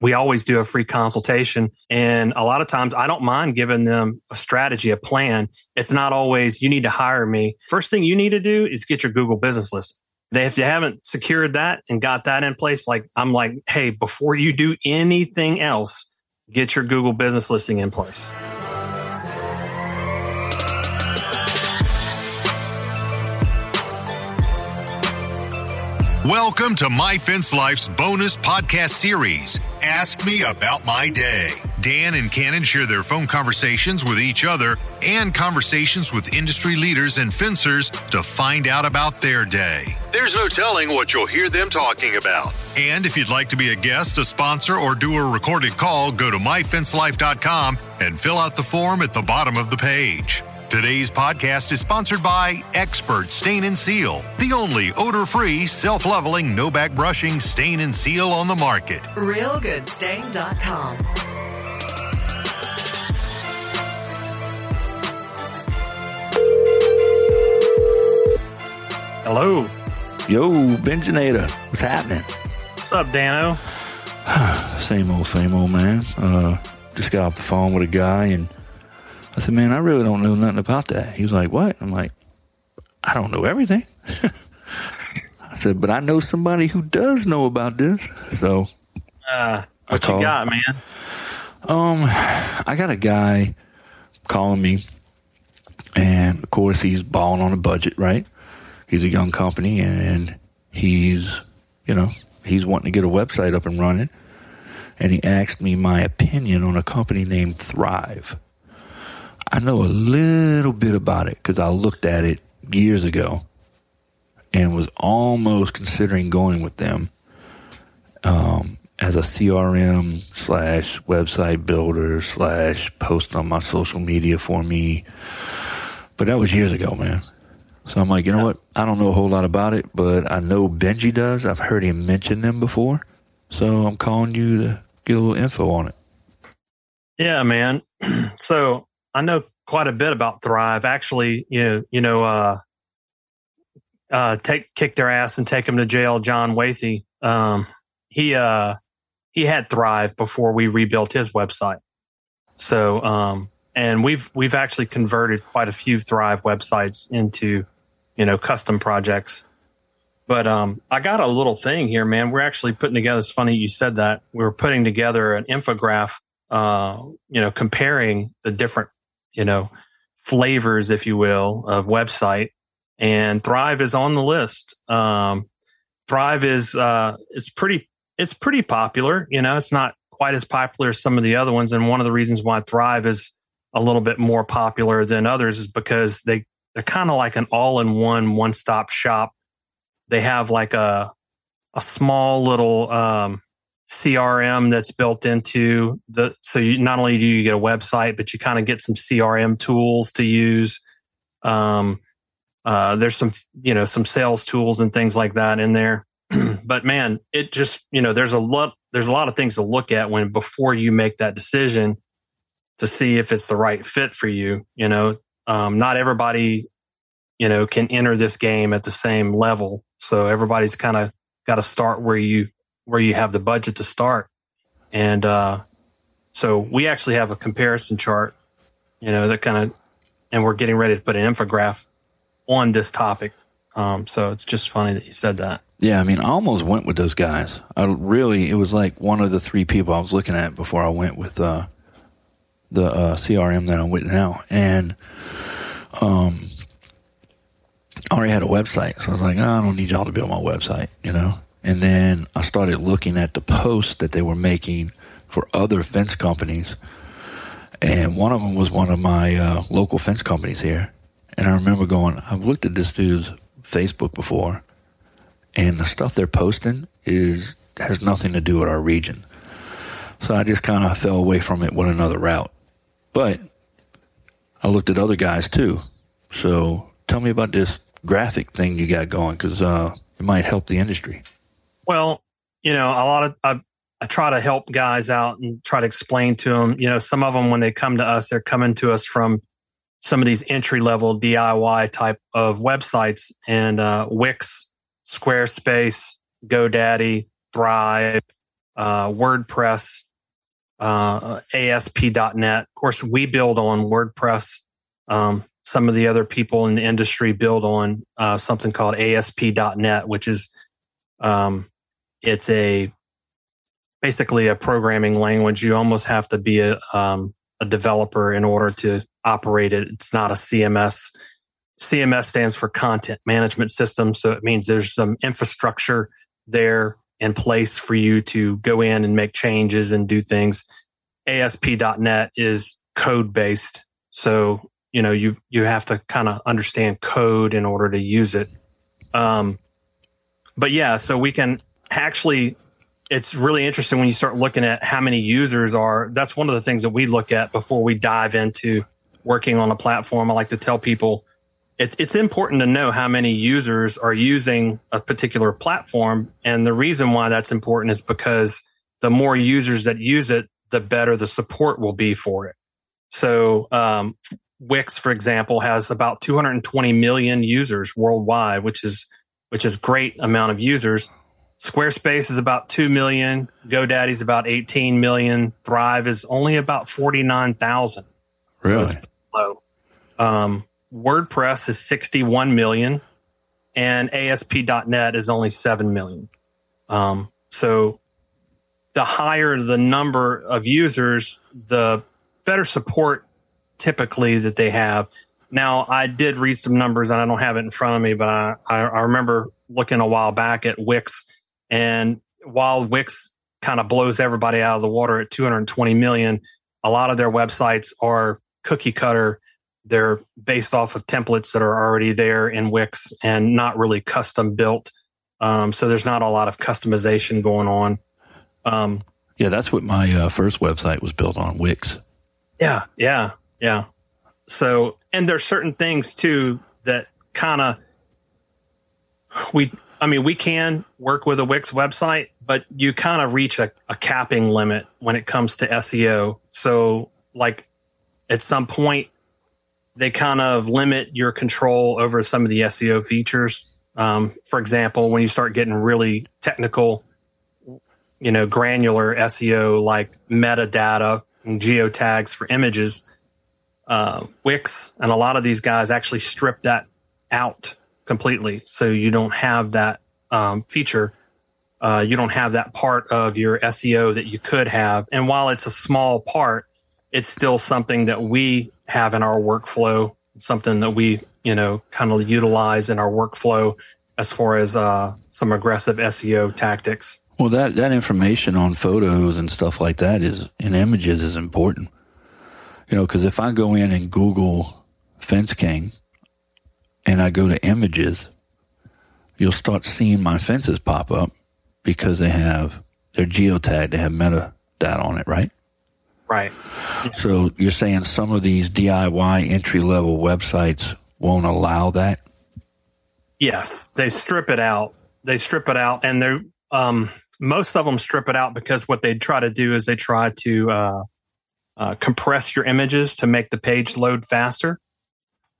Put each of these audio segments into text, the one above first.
we always do a free consultation. And a lot of times I don't mind giving them a strategy, a plan. It's not always, you need to hire me. First thing you need to do is get your Google business list. They, if you haven't secured that and got that in place, like I'm like, hey, before you do anything else, get your Google business listing in place. Welcome to My Fence Life's bonus podcast series, Ask Me About My Day. Dan and Cannon share their phone conversations with each other and conversations with industry leaders and fencers to find out about their day. There's no telling what you'll hear them talking about. And if you'd like to be a guest, a sponsor, or do a recorded call, go to myfencelife.com and fill out the form at the bottom of the page. Today's podcast is sponsored by Expert Stain and Seal, the only odor free, self leveling, no back brushing stain and seal on the market. RealGoodStain.com. Hello. Yo, Benjinator, what's happening? What's up, Dano? same old, same old, man. Uh, just got off the phone with a guy and I said, man, I really don't know nothing about that. He was like, what? I'm like, I don't know everything. I said, but I know somebody who does know about this. So, uh, what you got, man? Um, I got a guy calling me, and of course he's balling on a budget, right? He's a young company, and he's, you know, he's wanting to get a website up and running. And he asked me my opinion on a company named Thryv. I know a little bit about it because I looked at it years ago and was almost considering going with them um, as a CRM slash website builder slash post on my social media for me. But that was years ago, man. So I'm like, you know what? I don't know a whole lot about it, but I know Benji does. I've heard him mention them before. So I'm calling you to get a little info on it. Yeah, man. so I know quite a bit about Thryv. Actually, you know, you know, uh, uh, take kick their ass and take them to jail. John Wathy, um, he uh, he had Thryv before we rebuilt his website. So, um, and we've we've actually converted quite a few Thryv websites into, you know, custom projects. But um, I got a little thing here, man. We're actually putting together. It's funny you said that. We are putting together an infograph, uh, you know, comparing the different you know, flavors, if you will, of website. And Thryv is on the list. Um, Thryv is uh, is pretty it's pretty popular. You know, it's not quite as popular as some of the other ones. And one of the reasons why Thryv is a little bit more popular than others is because they they're kind of like an all in one one stop shop. They have like a a small little um, CRM that's built into the so you not only do you get a website, but you kind of get some CRM tools to use. Um, uh, there's some you know some sales tools and things like that in there. but man, it just you know there's a lot there's a lot of things to look at when before you make that decision to see if it's the right fit for you. You know, um, not everybody you know can enter this game at the same level, so everybody's kind of got to start where you where you have the budget to start. And uh, so we actually have a comparison chart, you know, that kind of, and we're getting ready to put an infograph on this topic. Um, so it's just funny that you said that. Yeah, I mean, I almost went with those guys. I really, it was like one of the three people I was looking at before I went with uh, the uh, CRM that I'm with now, and um, I already had a website, so I was like, oh, I don't need y'all to build my website, you know. And then I started looking at the posts that they were making for other fence companies. And one of them was one of my uh, local fence companies here. And I remember going, I've looked at this dude's Facebook before, and the stuff they're posting is has nothing to do with our region. So I just kind of fell away from it, went another route. But I looked at other guys too. So tell me about this graphic thing you got going because uh, it might help the industry. Well, you know, a lot of I, I try to help guys out and try to explain to them. You know, some of them when they come to us, they're coming to us from some of these entry level DIY type of websites and uh, Wix, Squarespace, GoDaddy, Thryv, uh, WordPress, uh, ASP.NET. Of course, we build on WordPress. Um, some of the other people in the industry build on uh, something called ASP.NET, which is um, it's a basically a programming language. You almost have to be a um, a developer in order to operate it. It's not a CMS. CMS stands for Content Management System, so it means there's some infrastructure there in place for you to go in and make changes and do things. ASP.NET is code based, so you know you you have to kind of understand code in order to use it. Um, but yeah, so we can actually it's really interesting when you start looking at how many users are. That's one of the things that we look at before we dive into working on a platform. I like to tell people it's it's important to know how many users are using a particular platform, and the reason why that's important is because the more users that use it, the better the support will be for it. So, um, Wix, for example, has about 220 million users worldwide, which is which is great amount of users Squarespace is about 2 million. GoDaddy's about 18 million. Thryv is only about 49,000. Really? So low. Um, WordPress is 61 million and ASP.NET is only 7 million. Um, so the higher the number of users, the better support typically that they have. Now, I did read some numbers and I don't have it in front of me, but I, I remember looking a while back at Wix and while Wix kind of blows everybody out of the water at 220 million, a lot of their websites are cookie cutter. They're based off of templates that are already there in Wix and not really custom built. Um, so there's not a lot of customization going on. Um, yeah, that's what my uh, first website was built on Wix. Yeah, yeah, yeah. So, and there's certain things too that kind of we I mean, we can work with a Wix website, but you kind of reach a, a, capping limit when it comes to SEO. So, like at some point, they kind of limit your control over some of the SEO features. Um, for example, when you start getting really technical, you know, granular SEO like metadata and geotags for images, uh, Wix and a lot of these guys actually strip that out completely. So you don't have that um, feature. Uh, you don't have that part of your SEO that you could have. And while it's a small part, it's still something that we have in our workflow, something that we, you know, kind of utilize in our workflow as far as uh, some aggressive SEO tactics. Well, that, that information on photos and stuff like that is in images is important. You know, because if I go in and Google Fence King, and I go to images, you'll start seeing my fences pop up because they have they're geotagged, they have metadata on it, right? Right. So you're saying some of these DIY entry level websites won't allow that? Yes, they strip it out. They strip it out, and they're um, most of them strip it out because what they try to do is they try to uh, uh, compress your images to make the page load faster.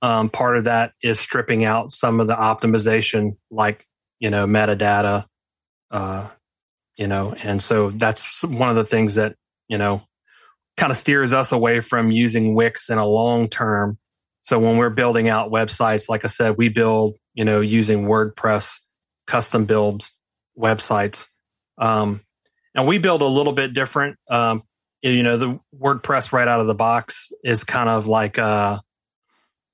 Um, part of that is stripping out some of the optimization, like you know metadata, uh, you know, and so that's one of the things that you know kind of steers us away from using Wix in a long term. So when we're building out websites, like I said, we build you know using WordPress custom builds websites, um, and we build a little bit different. Um, you know, the WordPress right out of the box is kind of like uh,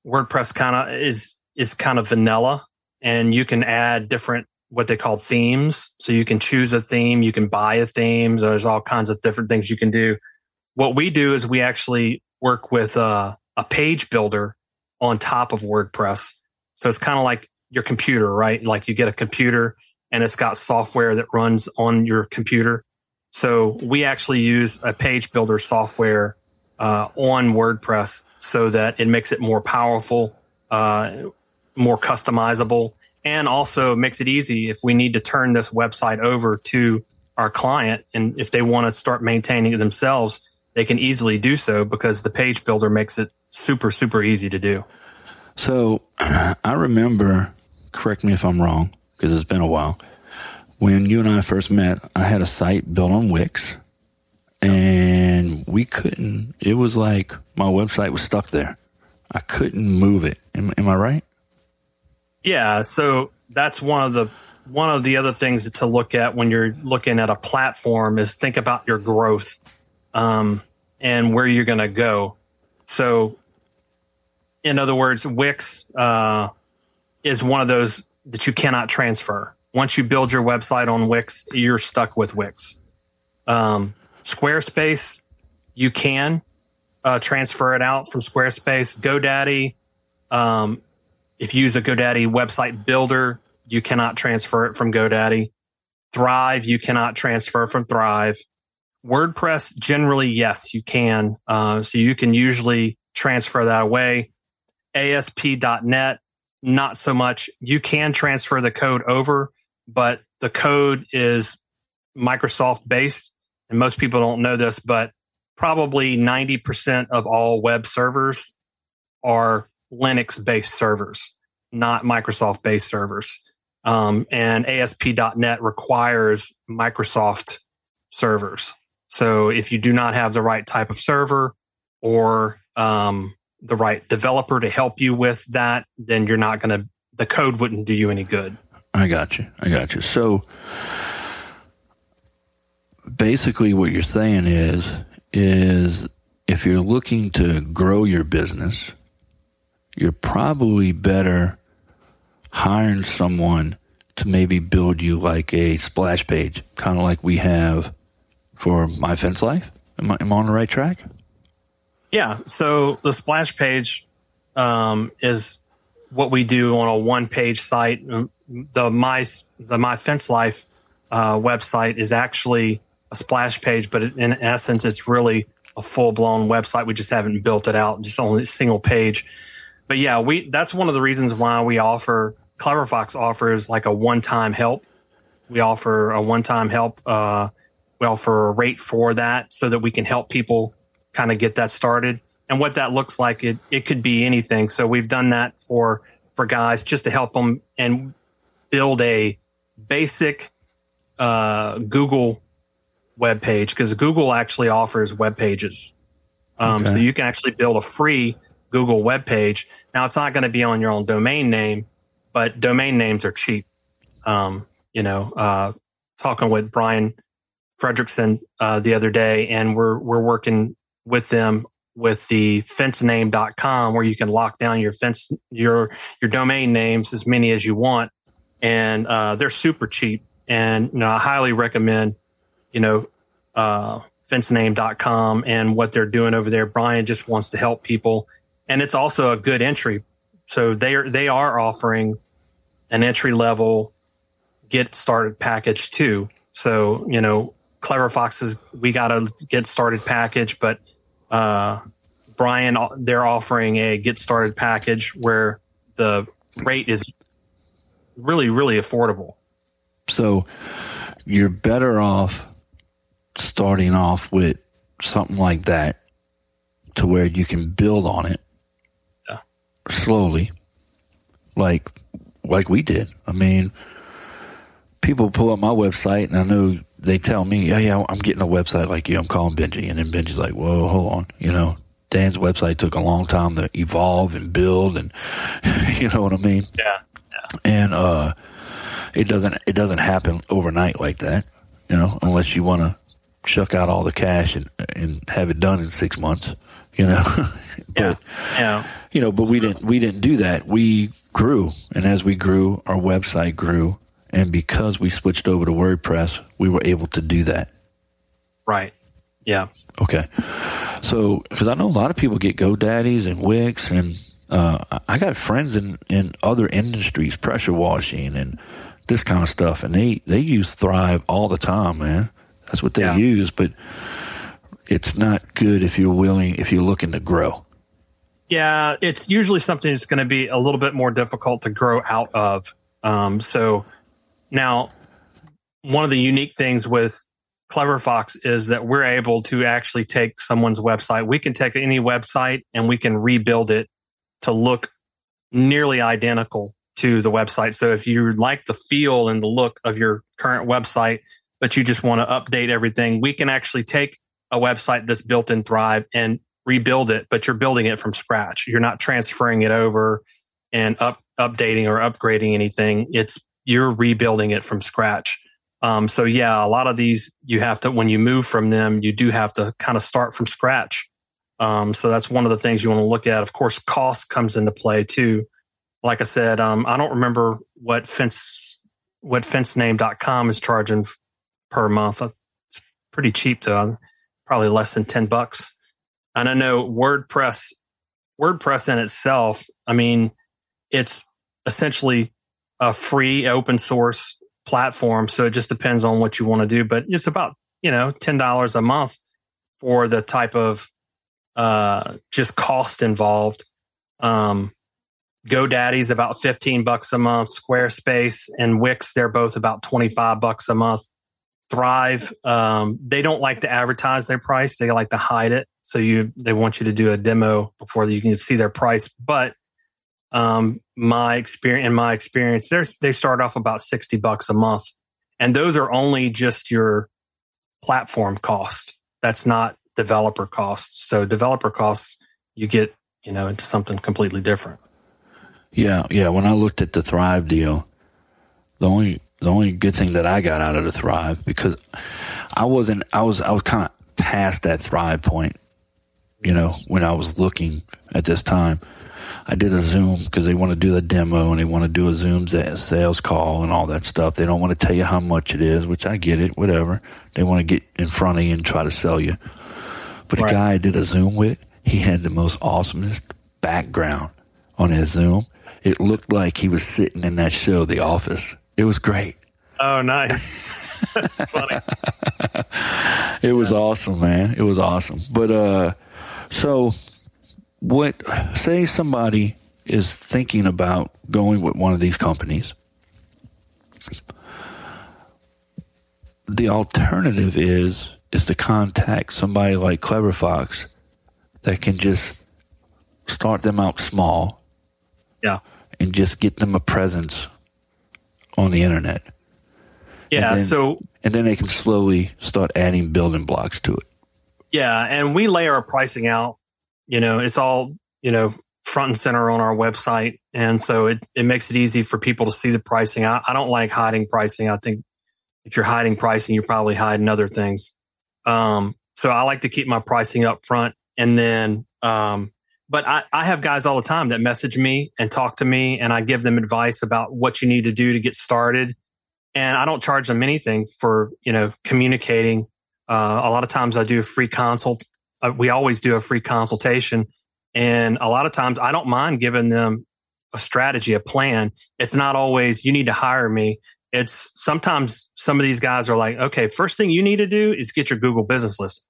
WordPress kind of is is kind of vanilla, and you can add different what they call themes. So you can choose a theme, you can buy a theme. So there's all kinds of different things you can do. What we do is we actually work with a, a page builder on top of WordPress. So it's kind of like your computer, right? Like you get a computer and it's got software that runs on your computer. So we actually use a page builder software uh, on WordPress so that it makes it more powerful, uh, more customizable, and also makes it easy if we need to turn this website over to our client. And if they want to start maintaining it themselves, they can easily do so because the page builder makes it super, super easy to do. So I remember, correct me if I'm wrong, because it's been a while, when you and I first met, I had a site built on Wix, and we couldn't. It was like my website was stuck there. I couldn't move it. Am, am I right? Yeah. So that's one of the one of the other things to look at when you're looking at a platform is think about your growth um, and where you're going to go. So, in other words, Wix uh, is one of those that you cannot transfer. Once you build your website on Wix, you're stuck with Wix. Um, Squarespace, you can uh, transfer it out from Squarespace. GoDaddy, um, if you use a GoDaddy website builder, you cannot transfer it from GoDaddy. Thryv, you cannot transfer from Thryv. WordPress, generally, yes, you can. Uh, so you can usually transfer that away. ASP.NET, not so much. You can transfer the code over, but the code is Microsoft based. And most people don't know this, but probably 90% of all web servers are Linux based servers, not Microsoft based servers. Um, and ASP.NET requires Microsoft servers. So if you do not have the right type of server or um, the right developer to help you with that, then you're not going to, the code wouldn't do you any good. I got you. I got you. So basically what you're saying is, is if you're looking to grow your business, you're probably better hiring someone to maybe build you like a splash page, kind of like we have for My Fence Life. Am I, am I on the right track? Yeah. So the splash page um, is what we do on a one page site. The my the My Fence Life uh, website is actually a splash page, but in essence, it's really a full blown website. We just haven't built it out, just only a single page. But yeah, we that's one of the reasons why we offer Cleverfox offers like a one time help. We offer a one time help. Uh, we offer a rate for that so that we can help people kind of get that started. And what that looks like, it it could be anything. So we've done that for for guys just to help them and build a basic uh, Google web page because Google actually offers web pages. Um, okay. So you can actually build a free Google web page. Now it's not going to be on your own domain name, but domain names are cheap. Um, you know, uh, talking with Brian Fredrickson uh, the other day, and we're we're working with them with the fencename.com where you can lock down your fence your your domain names as many as you want, and uh, they're super cheap. And you know, I highly recommend you know, uh, fencename.com and what they're doing over there. Brian just wants to help people. And it's also a good entry. So they are, they are offering an entry level get started package too. So, you know, Clever Foxes, we got a get started package, but, uh, Brian, they're offering a get started package where the rate is really, really affordable. So you're better off starting off with something like that to where you can build on it yeah. slowly, like like we did. I mean, people pull up my website, and I know they tell me, "Yeah, yeah, I'm getting a website like you. I'm calling Benji," and then Benji's like, "Whoa, hold on," you know. Dan's website took a long time to evolve and build, and you know what I mean. Yeah. yeah. And uh, it doesn't it doesn't happen overnight like that, you know, unless you want to chuck out all the cash and and have it done in six months. You know, but yeah. yeah. you know, but we didn't we didn't do that. We grew, and as we grew, our website grew, and because we switched over to WordPress, we were able to do that. Right. Yeah. Okay. So, because I know a lot of people get GoDaddies and Wix, and uh, I got friends in in other industries, pressure washing and this kind of stuff, and they they use Thryv all the time, man. That's what they yeah. use, but it's not good if you're willing, if you're looking to grow. Yeah, it's usually something that's going to be a little bit more difficult to grow out of. Um, so now, one of the unique things with Cleverfox is that we're able to actually take someone's website. We can take any website and we can rebuild it to look nearly identical to the website. So if you like the feel and the look of your current website, but you just want to update everything, we can actually take a website that's built in Thryv and rebuild it, but you're building it from scratch. You're not transferring it over and up updating or upgrading anything. It's you're rebuilding it from scratch. Um, so yeah, a lot of these you have to when you move from them, you do have to kind of start from scratch. Um, so that's one of the things you want to look at. Of course, cost comes into play too. Like I said, um, I don't remember what fence what fencename.com is charging per month. It's pretty cheap though, probably less than ten bucks. And I know WordPress, WordPress in itself, I mean, it's essentially a free open source platform. So it just depends on what you want to do. But it's about, you know, $10 a month for the type of uh, just cost involved. Um, GoDaddy's about 15 bucks a month. Squarespace and Wix, they're both about 25 bucks a month. Thryv, um, they don't like to advertise their price. They like to hide it. So you, they want you to do a demo before you can see their price. But um, my experience, in my experience, they start off about 60 bucks a month. And those are only just your platform cost. That's not developer costs. So developer costs, you get, you know, into something completely different. Yeah. Yeah. When I looked at the Thryv deal, the only the only good thing that I got out of the Thryv because I wasn't I was I was kind of past that Thryv point, you know, when I was looking at this time. I did a Zoom because they want to do the demo and they want to do a Zoom sales call and all that stuff. They don't want to tell you how much it is, which I get it, whatever. They want to get in front of you and try to sell you. But right. the guy I did a Zoom with, he had the most awesomest background on his Zoom. It looked like he was sitting in that show, The Office. It was great. Oh, nice. That's funny. it was yeah. awesome, man. It was awesome. But uh, so what? Say somebody is thinking about going with one of these companies. The alternative is is to contact somebody like Clever Fox that can just start them out small. Yeah. And just get them a presence on the internet. Yeah, and then, so and then they can slowly start adding building blocks to it. Yeah, and we lay our pricing out. You know, it's all you know front and center on our website, and so it it makes it easy for people to see the pricing. I, I don't like hiding pricing. I think if you're hiding pricing, you're probably hiding other things. Um, so I like to keep my pricing up front, and then um, but I, I have guys all the time that message me and talk to me and I give them advice about what you need to do to get started. And I don't charge them anything for, you know, communicating. Uh, a lot of times I do a free consult. Uh, we always do a free consultation. And a lot of times I don't mind giving them a strategy, a plan. It's not always, you need to hire me. It's sometimes some of these guys are like, okay, first thing you need to do is get your Google business list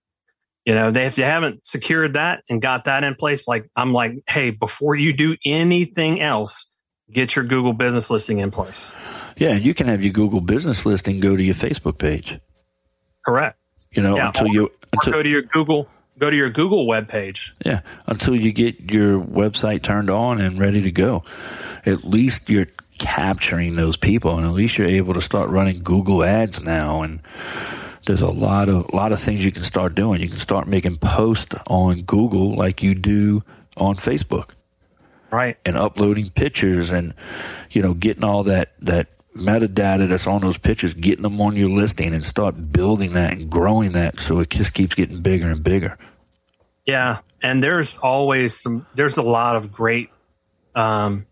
you know they if they haven't secured that and got that in place like i'm like hey before you do anything else get your google business listing in place. Yeah and you can have your google business listing go to your facebook page. Correct. You know yeah, until or, you until, go to your google go to your google web page yeah until you get your website turned on and ready to go. At least you're capturing those people and at least you're able to start running google ads now and there's a lot of a lot of things you can start doing. You can start making posts on Google like you do on Facebook, right? And uploading pictures and you know getting all that that metadata that's on those pictures, getting them on your listing, and start building that and growing that so it just keeps getting bigger and bigger. Yeah, and there's always some. There's a lot of great. Um,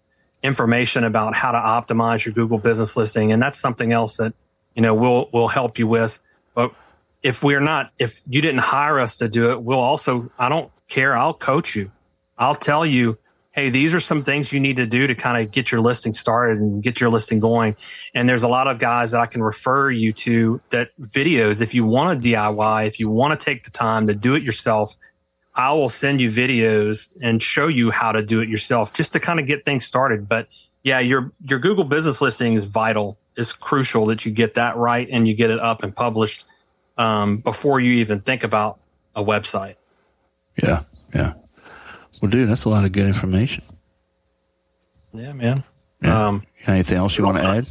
information about how to optimize your Google business listing. And that's something else that, you know, we'll, we'll help you with. But if we're not, if you didn't hire us to do it, we'll also, I don't care. I'll coach you. I'll tell you, hey, these are some things you need to do to kind of get your listing started and get your listing going. And there's a lot of guys that I can refer you to that videos. If you want to DIY, if you want to take the time to do it yourself, I will send you videos and show you how to do it yourself just to kind of get things started. But yeah, your your Google business listing is vital is crucial that you get that right and you get it up and published um, before you even think about a website. Yeah, yeah. Well, dude, that's a lot of good information. Yeah, man. Yeah. Um, Anything else you want to add?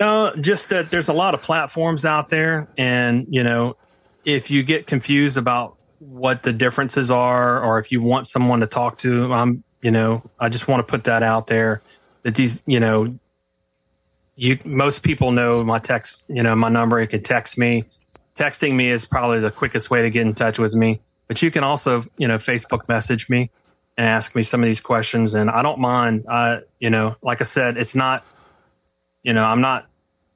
No, just that there's a lot of platforms out there, and you know, if you get confused about what the differences are, or if you want someone to talk to, I'm, you know, I just want to put that out there that these, you know, you most people know my text, you know, my number. You can text me. Texting me is probably the quickest way to get in touch with me. But you can also, you know, Facebook message me and ask me some of these questions, and I don't mind. I, you know, like I said, it's not you know, I'm not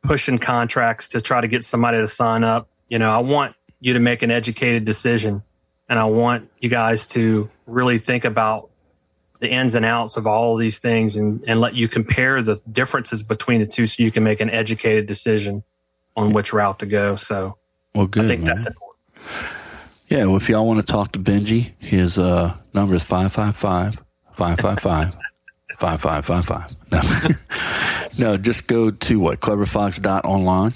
pushing contracts to try to get somebody to sign up. You know, I want you to make an educated decision and I want you guys to really think about the ins and outs of all of these things and, and let you compare the differences between the two so you can make an educated decision on which route to go. So Well, good. I think man. that's important. Yeah, well, if y'all want to talk to Benji, his uh, number is 555 555 5555. No, just go to what? Cleverfox.online.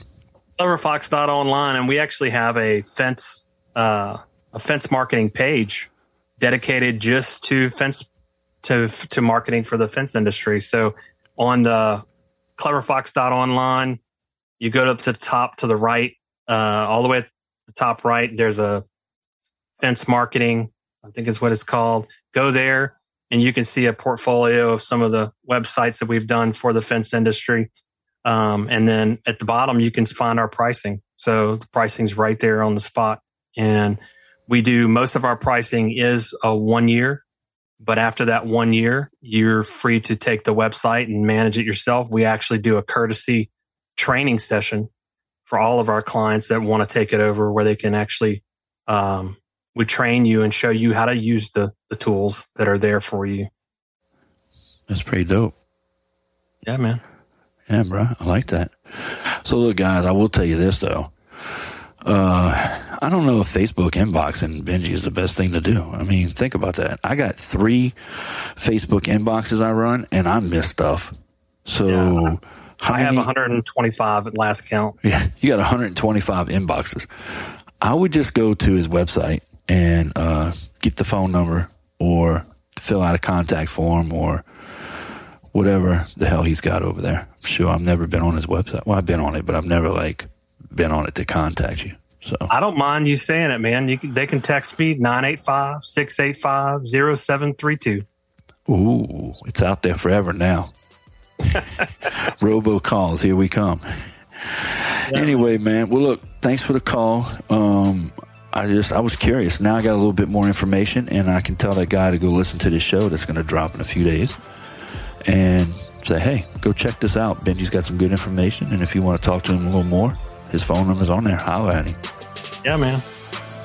cleverfox.online and we actually have a fence uh, a fence marketing page dedicated just to fence to to marketing for the fence industry so on the cleverfox.online you go up to the top to the right uh, all the way at the top right there's a fence marketing i think is what it's called go there and you can see a portfolio of some of the websites that we've done for the fence industry um, and then at the bottom, you can find our pricing. So the pricing's right there on the spot. And we do most of our pricing is a one year, but after that one year, you're free to take the website and manage it yourself. We actually do a courtesy training session for all of our clients that want to take it over where they can actually, um, we train you and show you how to use the, the tools that are there for you. That's pretty dope. Yeah, man. Yeah, bro. I like that. So, look, guys, I will tell you this, though. Uh, I don't know if Facebook inboxing Benji is the best thing to do. I mean, think about that. I got three Facebook inboxes I run, and I miss stuff. So, Yeah. I have 125 at last count. Yeah, you got 125 inboxes. I would just go to his website and uh, get the phone number or fill out a contact form or whatever the hell he's got over there. I'm sure I've never been on his website. Well, I've been on it, but I've never like been on it to contact you. So I don't mind you saying it, man. You can, they can text me 985 685 0732. Ooh, it's out there forever now. Robo calls, here we come. Anyway, man. Well, look, thanks for the call. Um, I just I was curious. Now I got a little bit more information, and I can tell that guy to go listen to this show that's going to drop in a few days, and say, hey, go check this out. Benji's got some good information, and if you want to talk to him a little more, his phone number's on there. Holler at him. Yeah, man. Right,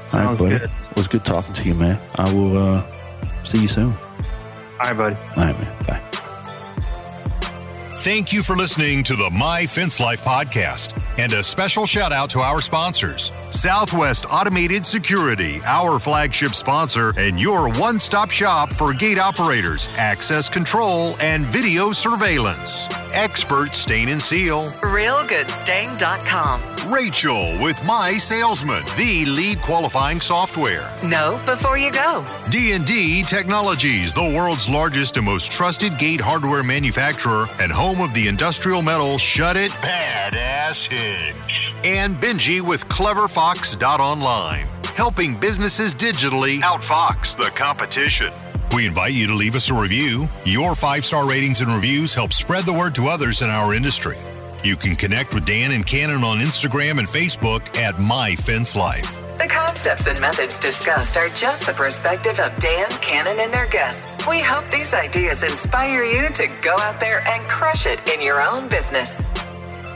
Sounds buddy. good. It was good talking to you, man. I will uh, see you soon. All right, buddy. All right, man. Bye. Thank you for listening to the My Fence Life podcast. And a special shout out to our sponsors Southwest Automated Security, our flagship sponsor, and your one stop shop for gate operators, access control, and video surveillance. Expert Stain and Seal. RealGoodStain.com. Rachel with My Salesman, the lead qualifying software. No, before you go. D&D Technologies, the world's largest and most trusted gate hardware manufacturer and home of the industrial metal Shut It Badass Hinge. And Benji with CleverFox.online, helping businesses digitally outfox the competition. We invite you to leave us a review. Your five-star ratings and reviews help spread the word to others in our industry. You can connect with Dan and Cannon on Instagram and Facebook at My Fence Life. The concepts and methods discussed are just the perspective of Dan, Cannon, and their guests. We hope these ideas inspire you to go out there and crush it in your own business.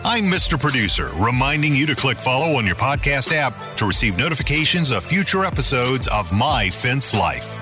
I'm Mr. Producer, reminding you to click follow on your podcast app to receive notifications of future episodes of My Fence Life.